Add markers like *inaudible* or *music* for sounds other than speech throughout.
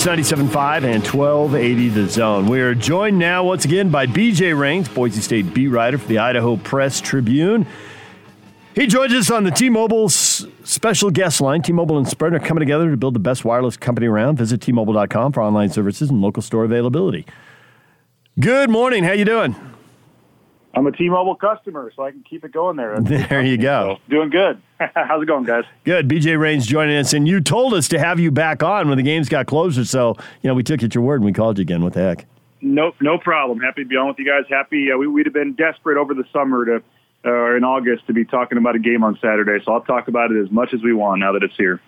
WTMJ it's 97.5 and 1280 The Zone. We are joined now once again by BJ Rains, Boise State beat writer for the Idaho Press Tribune. He joins us on the T-Mobile special guest line. T-Mobile and Sprint are coming together to build the best wireless company around. Visit T-Mobile.com for online services and local store availability. Good morning. How you doing? I'm a T-Mobile customer, so I can keep it going there. That's *laughs* there you go. So, doing good. *laughs* How's it going, guys? Good. BJ Rains joining us, and you told us to have you back on when the games got closer. So you know we took you at your word and we called you again. What the heck? No, no problem. Happy to be on with you guys. Happy. Uh, we, would have been desperate over the summer to, uh, in August, to be talking about a game on Saturday. So I'll talk about it as much as we want now that it's here.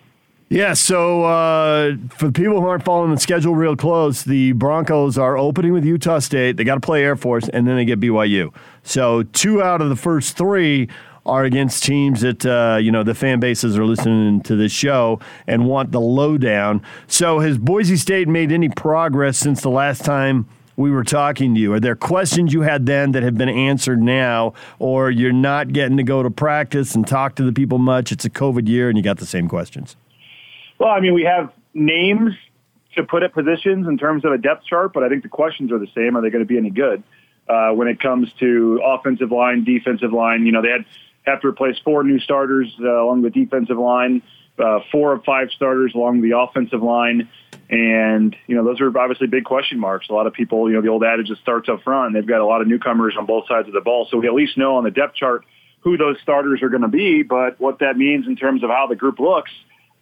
Yeah, so uh, for the people who aren't following the schedule real close, the Broncos are opening with Utah State. They got to play Air Force, and then they get BYU. So two out of the first three are against teams that uh, you know the fan bases are listening to this show and want the lowdown. So has Boise State made any progress since the last time? we were talking to you? Are there questions you had then that have been answered now, or you're not getting to go to practice and talk to the people much? It's a COVID year and you got the same questions. Well, I mean, we have names to put at positions in terms of a depth chart, but I think the questions are the same. Are they going to be any good uh, when it comes to offensive line, defensive line? You know, they had have to replace four new starters uh, along the defensive line, uh, four of five starters along the offensive line, and you know those are obviously big question marks. A lot of people, you know, the old adage that starts up front. They've got a lot of newcomers on both sides of the ball, so we at least know on the depth chart who those starters are going to be. But what that means in terms of how the group looks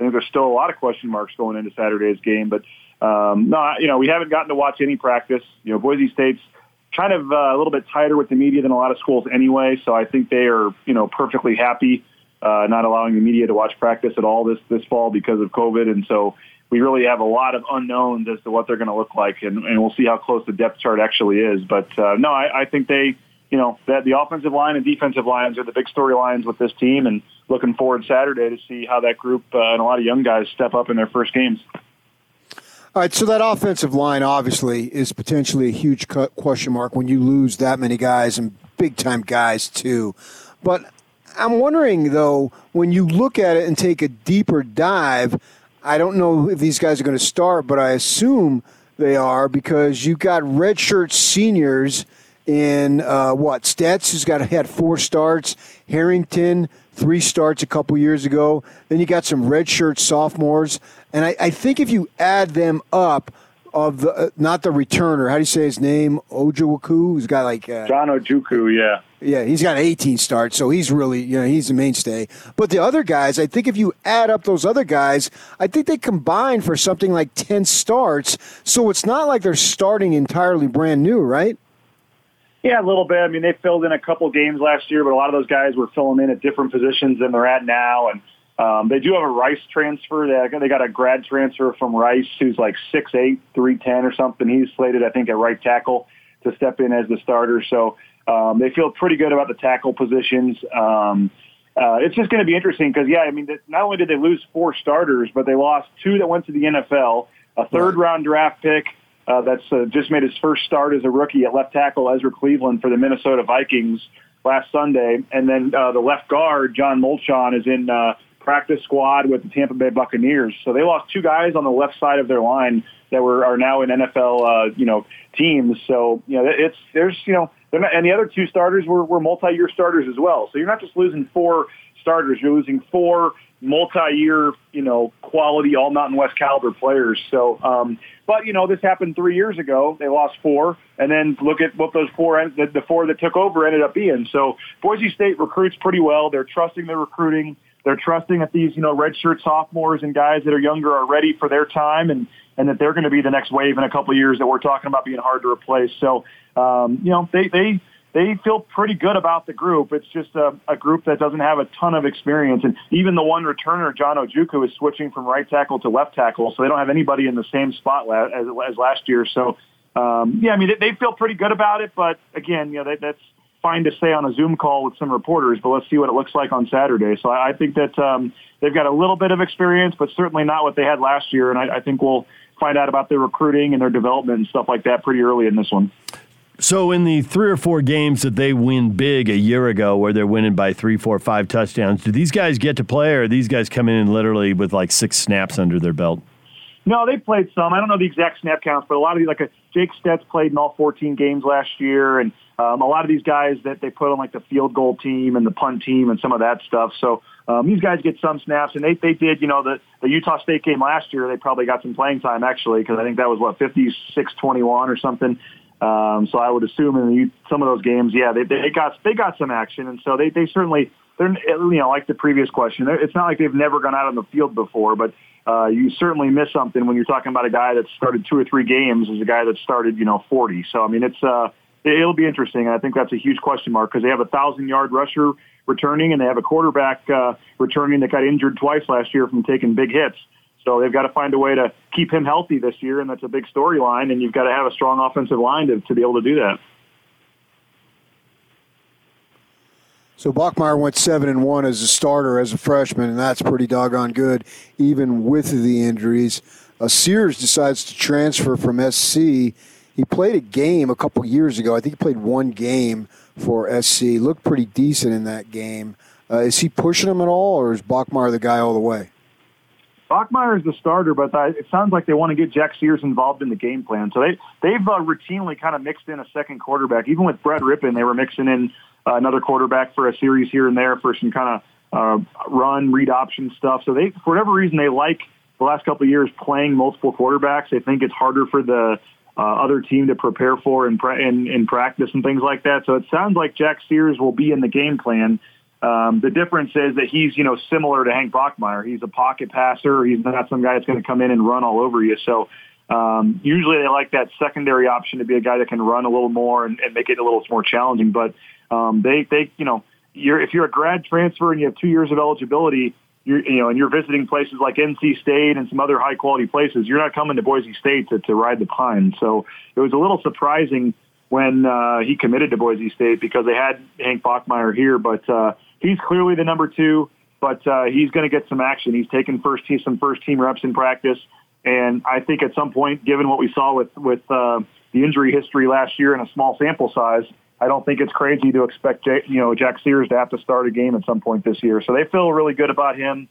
I think there's still a lot of question marks going into Saturday's game. But um, no, you know, we haven't gotten to watch any practice. You know, Boise State's kind of uh, a little bit tighter with the media than a lot of schools anyway. So I think they are, you know, perfectly happy uh, not allowing the media to watch practice at all this this fall because of COVID. And so we really have a lot of unknowns as to what they're going to look like, and, and we'll see how close the depth chart actually is. But uh, no, I, I think they you know that the offensive line and defensive lines are the big storylines with this team, and looking forward Saturday to see how that group uh, and a lot of young guys step up in their first games. All right, so that offensive line obviously is potentially a huge question mark when you lose that many guys and big time guys too. But I'm wondering though, when you look at it and take a deeper dive, I don't know if these guys are going to start, but I assume they are because you've got redshirt seniors in uh, what Stetz who's got had four starts, Harrington three starts a couple years ago. Then you got some redshirt sophomores, and I, I, think if you add them up, of the uh, not the returner, how do you say his name? Ojukwu, who's got like uh, John Ojukwu, yeah, yeah, he's got 18 starts, so he's really you know he's the mainstay. But the other guys, I think if you add up those other guys, I think they combine for something like 10 starts. So it's not like they're starting entirely brand new, right? Yeah, a little bit. I mean, they filled in a couple games last year, but a lot of those guys were filling in at different positions than they're at now. And um, they do have a Rice transfer. They, they got a grad transfer from Rice who's like six eight, three ten or something. He's slated, I think, at right tackle to step in as the starter. So um, they feel pretty good about the tackle positions. Um, uh, it's just going to be interesting because, yeah, I mean, not only did they lose four starters, but they lost two that went to the NFL, a third round draft pick, uh, that's uh, just made his first start as a rookie at left tackle, Ezra Cleveland for the Minnesota Vikings last Sunday, and then uh, the left guard John Molchon is in uh, practice squad with the Tampa Bay Buccaneers. So they lost two guys on the left side of their line that were are now in NFL uh, you know teams. So you know it's there's you know not, and the other two starters were, were multi-year starters as well. So you're not just losing four starters, you're losing four multi-year, you know, quality all Mountain West caliber players. So, um, but you know, this happened three years ago. They lost four, and then look at what those four, the, the four that took over ended up being. So, Boise State recruits pretty well. They're trusting their recruiting. They're trusting that these, you know, redshirt sophomores and guys that are younger are ready for their time, and and that they're going to be the next wave in a couple of years that we're talking about being hard to replace. So, um, you know, they they they feel pretty good about the group. It's just a, a group that doesn't have a ton of experience. And even the one returner, John Ojukwu, is switching from right tackle to left tackle, so they don't have anybody in the same spot as, as last year. So, um, yeah, I mean, they, they feel pretty good about it. But again, you know, that, that's fine to say on a Zoom call with some reporters, but let's see what it looks like on Saturday. So I, I think that um, they've got a little bit of experience, but certainly not what they had last year. And I, I think we'll find out about their recruiting and their development and stuff like that pretty early in this one. So, in the three or four games that they win big a year ago, where they're winning by three, four, five touchdowns, do these guys get to play, or these guys come in literally with like six snaps under their belt? No, they played some. I don't know the exact snap counts, but a lot of these, like a, Jake Stetz played in all 14 games last year, and um, a lot of these guys that they put on like the field goal team and the punt team and some of that stuff. So um, these guys get some snaps, and they they did. You know, the the Utah State game last year, they probably got some playing time actually because I think that was what 56-21 or something. Um, so I would assume in the, some of those games, yeah, they, they got they got some action, and so they they certainly they're you know like the previous question, it's not like they've never gone out on the field before, but uh, you certainly miss something when you're talking about a guy that started two or three games as a guy that started you know 40. So I mean, it's uh, it'll be interesting, I think that's a huge question mark because they have a thousand yard rusher returning, and they have a quarterback uh, returning that got injured twice last year from taking big hits. So they've got to find a way to keep him healthy this year, and that's a big storyline. And you've got to have a strong offensive line to, to be able to do that. So Bachmeier went seven and one as a starter as a freshman, and that's pretty doggone good, even with the injuries. Uh, Sears decides to transfer from SC. He played a game a couple years ago. I think he played one game for SC. Looked pretty decent in that game. Uh, is he pushing him at all, or is Bachmeier the guy all the way? Bachmeier is the starter, but it sounds like they want to get Jack Sears involved in the game plan. So they they've uh, routinely kind of mixed in a second quarterback. Even with Brett Rypien, they were mixing in uh, another quarterback for a series here and there for some kind of uh, run read option stuff. So they, for whatever reason, they like the last couple of years playing multiple quarterbacks. They think it's harder for the uh, other team to prepare for in, in, in practice and things like that. So it sounds like Jack Sears will be in the game plan. Um, the difference is that he's, you know, similar to Hank Bachmeier. He's a pocket passer. He's not some guy that's going to come in and run all over you. So um, usually they like that secondary option to be a guy that can run a little more and, and make it a little more challenging. But um, they, they, you know, you're, if you're a grad transfer and you have two years of eligibility, you're, you know, and you're visiting places like NC State and some other high quality places, you're not coming to Boise State to, to ride the pine. So it was a little surprising when uh, he committed to Boise State because they had Hank Bachmeier here, but uh, he's clearly the number two, but uh, he's going to get some action. He's taken first team, some first team reps in practice, and I think at some point, given what we saw with with uh, the injury history last year and a small sample size, I don't think it's crazy to expect you know Jack Sears to have to start a game at some point this year. So they feel really good about him.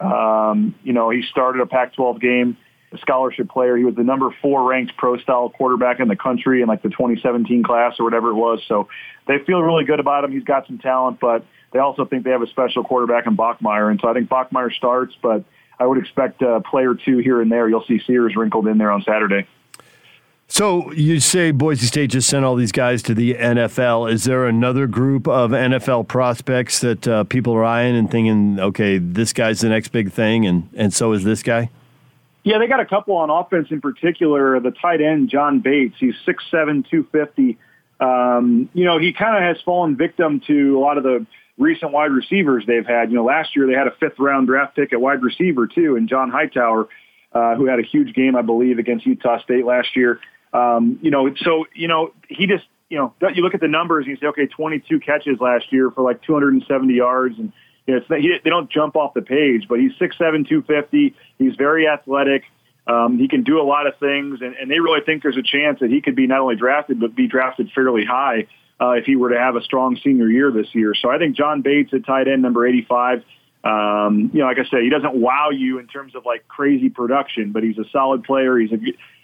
Um, you know, he started a Pac-12 game, a scholarship player. He was the number four ranked pro style quarterback in the country in like the 2017 class or whatever it was. So they feel really good about him. He's got some talent, but they also think they have a special quarterback in Bachmeier, and so I think Bachmeier starts, but I would expect a play or two here and there. You'll see Sears wrinkled in there on Saturday. So you say Boise State just sent all these guys to the NFL. Is there another group of NFL prospects that uh, people are eyeing and thinking, okay, this guy's the next big thing, and, and so is this guy? Yeah, they got a couple on offense in particular. The tight end, John Bates, he's 6'7", 250. Um, you know, he kind of has fallen victim to a lot of the – recent wide receivers they've had. You know, last year they had a fifth round draft pick at wide receiver too, and John Hightower, uh, who had a huge game, I believe, against Utah State last year. Um, you know, so you know he just you know you look at the numbers and you say, okay, 22 catches last year for like 270 yards, and you know it's, he, they don't jump off the page, but he's 6'7", 250. He's very athletic. Um, he can do a lot of things, and, and they really think there's a chance that he could be not only drafted but be drafted fairly high uh, if he were to have a strong senior year this year. So I think John Bates at tight end, number 85. Um, you know, like I said, he doesn't wow you in terms of like crazy production, but he's a solid player. He's a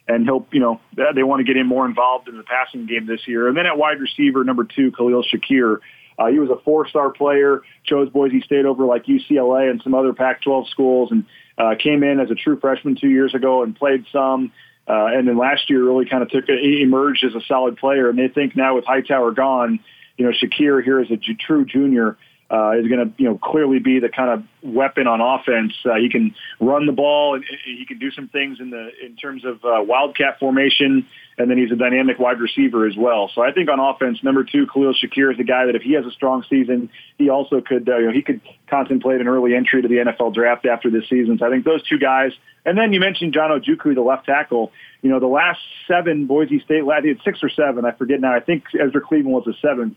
and he'll, you know, they want to get him more involved in the passing game this year. And then at wide receiver, number two, Khalil Shakir. Uh, he was a four-star player, chose Boise State over like UCLA and some other Pac-12 schools, and uh, came in as a true freshman two years ago and played some. Uh, and then last year really kind of took a, emerged as a solid player. And they think now with Hightower gone, you know, Shakir here is a a j- true junior uh, is going to, you know, clearly be the kind of weapon on offense. Uh, he can run the ball and he can do some things in the in terms of uh, wildcat formation, and then he's a dynamic wide receiver as well. So I think on offense, number two, Khalil Shakir is the guy that if he has a strong season, he also could, uh, you know, he could contemplate an early entry to the NFL draft after this season. So I think those two guys and then you mentioned John Ojukwu, the left tackle. You know, the last seven Boise State, I think six or seven, I forget now. I think Ezra Cleveland was the seventh.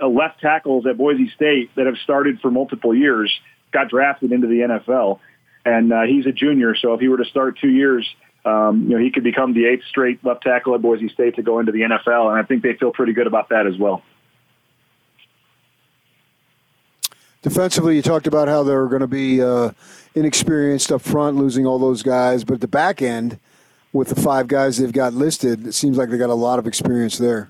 Uh, left tackles at Boise State that have started for multiple years got drafted into the NFL. And uh, he's a junior, so if he were to start two years, um, you know, he could become the eighth straight left tackle at Boise State to go into the NFL. And I think they feel pretty good about that as well. Defensively, you talked about how they're going to be uh, inexperienced up front, losing all those guys, but the back end, with the five guys they've got listed, it seems like they got a lot of experience there.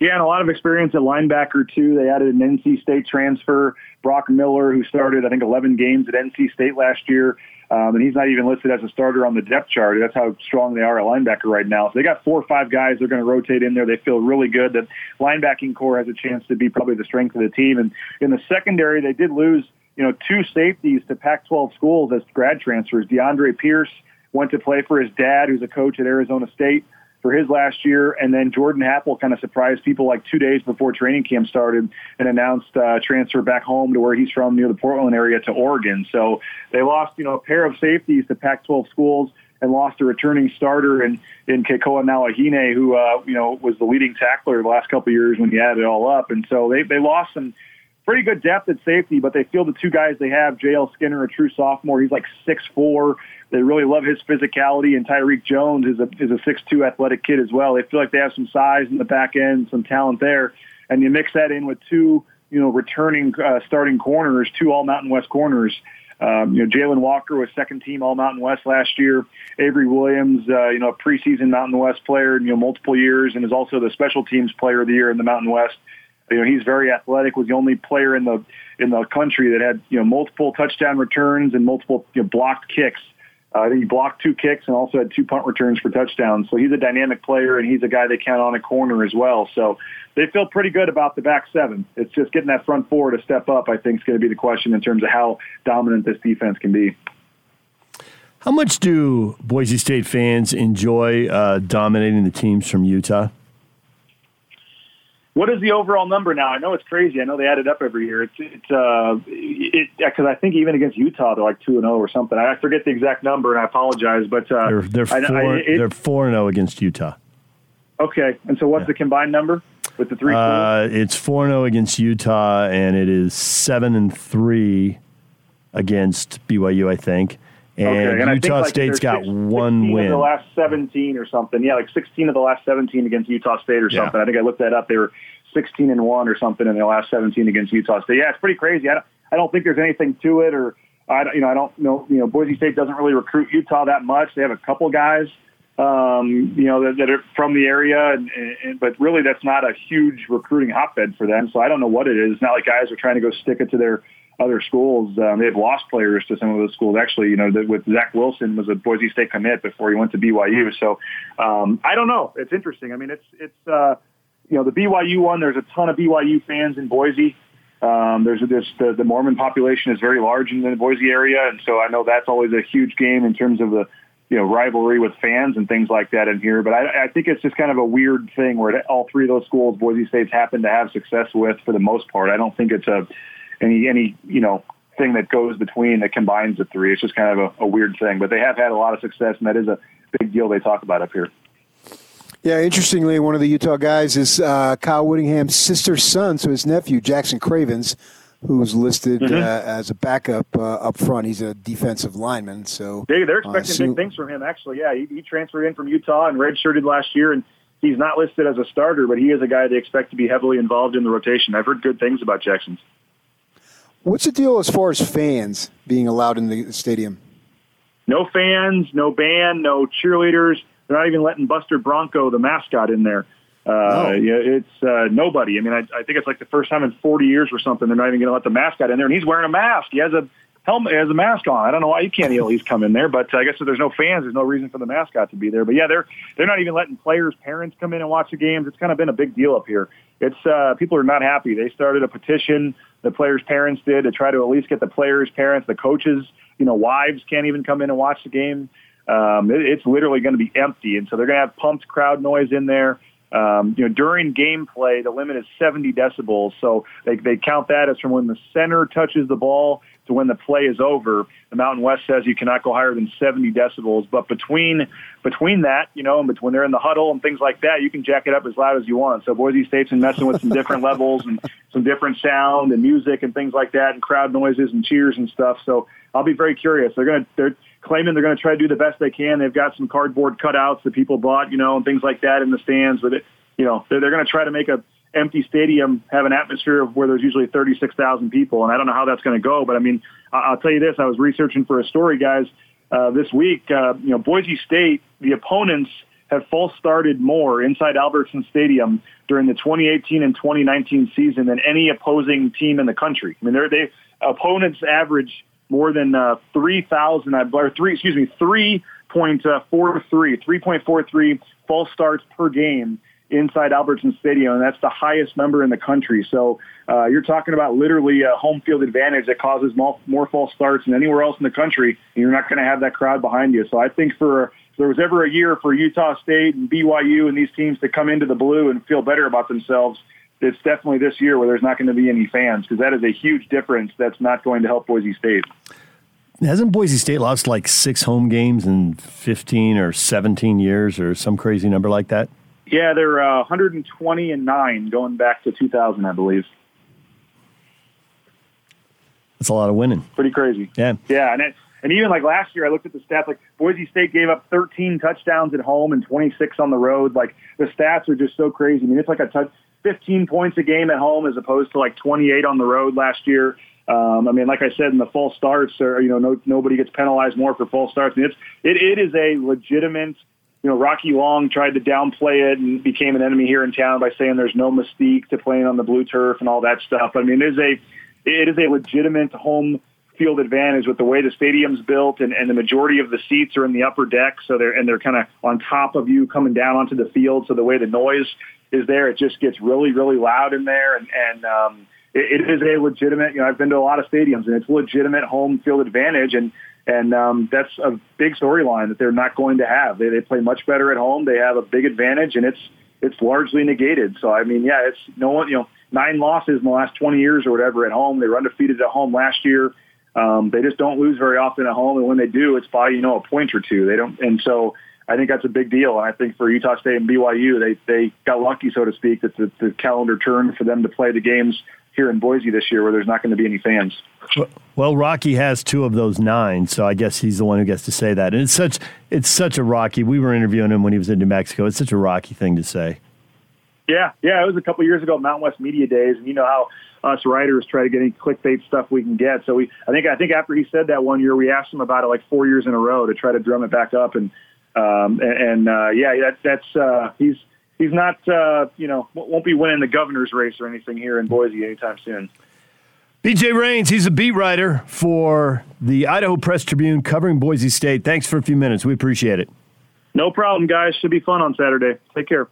Yeah, and a lot of experience at linebacker too. They added an NC State transfer, Brock Miller, who started I think 11 games at NC State last year. Um, and he's not even listed as a starter on the depth chart. That's how strong they are at linebacker right now. So they got four or five guys they're going to rotate in there. They feel really good that linebacking corps has a chance to be probably the strength of the team. And in the secondary, they did lose, you know, two safeties to Pac-12 schools as grad transfers. DeAndre Pierce went to play for his dad, who's a coach at Arizona State for his last year, and then Jordan Happle kind of surprised people like two days before training camp started and announced uh, transfer back home to where he's from, near the Portland area, to Oregon. So they lost, you know, a pair of safeties to Pac-12 schools and lost a returning starter in in Kekoa Nawahine, who uh, you know was the leading tackler the last couple of years when you add it all up. And so they they lost some pretty good depth at safety, but they feel the two guys they have, J.L. Skinner, a true sophomore, he's like six four. They really love his physicality, and Tyreque Jones is a is a six two athletic kid as well. They feel like they have some size in the back end, some talent there, and you mix that in with two you know returning uh, starting corners, two All Mountain West corners. Um, you know, Jalen Walker was second team All Mountain West last year. Avery Williams, uh, you know, a preseason Mountain West player, you know, multiple years, and is also the special teams player of the year in the Mountain West. You know, he's very athletic. Was the only player in the in the country that had you know multiple touchdown returns and multiple you know, blocked kicks uh, he blocked two kicks and also had two punt returns for touchdowns. So he's a dynamic player, and he's a guy they count on a corner as well. So they feel pretty good about the back seven. It's just getting that front four to step up. I think is going to be the question in terms of how dominant this defense can be. How much do Boise State fans enjoy uh, dominating the teams from Utah? What is the overall number now? I know it's crazy. I know they add it up every year. It's it's uh it because I think even against Utah they're like two and zero oh or something. I forget the exact number and I apologize, but uh, they're they're four, I, it, they're four and zero oh against Utah. Okay, and so what's yeah. the combined number with the three? Uh, it's four and zero oh against Utah, and it is seven and three against BYU, I think. And, okay. and Utah like State's got one win. The last 17 or something. Yeah, like 16 of the last 17 against Utah State or something. Yeah. I think I looked that up. They were 16 and 1 or something in the last 17 against Utah State. Yeah, it's pretty crazy. I don't, I don't think there's anything to it or I you know, I don't know, you know, Boise State doesn't really recruit Utah that much. They have a couple guys um, you know, that, that, are from the area, and, and, but really that's not a huge recruiting hotbed for them. So I don't know what it is. It's not like guys are trying to go stick it to their other schools. Um, they've lost players to some of those schools. Actually, you know, the, with Zach Wilson was a Boise State commit before he went to BYU. So um, I don't know. It's interesting. I mean, it's it's uh, you know the BYU one. There's a ton of BYU fans in Boise. Um, there's this the, the Mormon population is very large in the Boise area, and so I know that's always a huge game in terms of the you know rivalry with fans and things like that in here. But I, I think it's just kind of a weird thing where all three of those schools Boise State's happen to have success with for the most part. I don't think it's a any any you know thing that goes between that combines the three. It's just kind of a, a weird thing, but they have had a lot of success, and that is a big deal they talk about up here. Yeah, interestingly, one of the Utah guys is uh, Kyle Whittingham's sister's son, so his nephew Jackson Cravens, who's listed mm-hmm. uh, as a backup uh, up front. He's a defensive lineman, so they—they're expecting big things from him. Actually, yeah, he, he transferred in from Utah and redshirted last year, and he's not listed as a starter, but he is a guy they expect to be heavily involved in the rotation. I've heard good things about Jackson. What's the deal as far as fans being allowed in the stadium? No fans, no band, no cheerleaders. They're not even letting Buster Bronco, the mascot, in there. Uh, oh. yeah, it's uh, nobody. I mean, I, I think it's like the first time in 40 years or something. They're not even going to let the mascot in there, and he's wearing a mask. He has a helmet, he has a mask on. I don't know why you can't at least come in there, but I guess if there's no fans, there's no reason for the mascot to be there. But yeah, they're they're not even letting players' parents come in and watch the games. It's kind of been a big deal up here. It's uh, people are not happy. They started a petition the players' parents did to try to at least get the players' parents, the coaches, you know, wives can't even come in and watch the game. Um, it, it's literally going to be empty, and so they're going to have pumped crowd noise in there. Um, you know, during gameplay, the limit is 70 decibels, so they they count that as from when the center touches the ball to when the play is over. The Mountain West says you cannot go higher than 70 decibels, but between between that, you know, and between they're in the huddle and things like that, you can jack it up as loud as you want. So Boise State's been messing with some different *laughs* levels and some different sound and music and things like that, and crowd noises and cheers and stuff. So I'll be very curious. They're gonna they're claiming they're going to try to do the best they can. They've got some cardboard cutouts that people bought, you know, and things like that in the stands. But it, you know, they're, they're going to try to make a empty stadium have an atmosphere of where there's usually 36,000 people, and I don't know how that's going to go. But I mean, I'll tell you this: I was researching for a story, guys, uh, this week. Uh, you know, Boise State, the opponents have false started more inside Albertson Stadium during the 2018 and 2019 season than any opposing team in the country. I mean, they're, they opponents average more than uh, 3,000, or three, excuse me, 3.43, uh, 3.43 false starts per game inside Albertson Stadium, and that's the highest number in the country. So uh, you're talking about literally a home field advantage that causes more, more false starts than anywhere else in the country, and you're not going to have that crowd behind you. So I think for if there was ever a year for Utah State and BYU and these teams to come into the blue and feel better about themselves, it's definitely this year where there's not going to be any fans because that is a huge difference that's not going to help Boise State. Hasn't Boise State lost like six home games in 15 or 17 years or some crazy number like that? Yeah, they're uh, 120 and 9 going back to 2000, I believe. That's a lot of winning. Pretty crazy. Yeah. Yeah, and it, and even like last year, I looked at the stats. Like Boise State gave up 13 touchdowns at home and 26 on the road. Like the stats are just so crazy. I mean, it's like a touch, 15 points a game at home as opposed to like 28 on the road last year. Um, I mean, like I said, in the false starts, or you know, no, nobody gets penalized more for false starts. I mean, it's it, it is a legitimate. You know, Rocky Long tried to downplay it and became an enemy here in town by saying there's no mystique to playing on the blue turf and all that stuff. I mean, it is a it is a legitimate home field advantage with the way the stadium's built and, and the majority of the seats are in the upper deck. So they're and they're kind of on top of you coming down onto the field. So the way the noise is there it just gets really really loud in there. And and um it, it is a legitimate you know I've been to a lot of stadiums and it's legitimate home field advantage and and um that's a big storyline that they're not going to have. They they play much better at home. They have a big advantage and it's it's largely negated. So I mean yeah it's no one you know nine losses in the last 20 years or whatever at home. They were undefeated at home last year. Um, they just don't lose very often at home, and when they do, it's by you know a point or two. They don't, and so I think that's a big deal. And I think for Utah State and BYU, they they got lucky, so to speak, that the, the calendar turned for them to play the games here in Boise this year, where there's not going to be any fans. Well, Rocky has two of those nine, so I guess he's the one who gets to say that. And it's such it's such a Rocky. We were interviewing him when he was in New Mexico. It's such a Rocky thing to say. Yeah, yeah, it was a couple years ago, Mountain West Media Days, and you know how us writers try to get any clickbait stuff we can get. So we, I think, I think after he said that one year, we asked him about it like four years in a row to try to drum it back up, and um, and, and uh, yeah, that, that's uh, he's he's not uh, you know won't be winning the governor's race or anything here in Boise anytime soon. BJ Rains, he's a beat writer for the Idaho Press Tribune covering Boise State. Thanks for a few minutes. We appreciate it. No problem, guys. Should be fun on Saturday. Take care.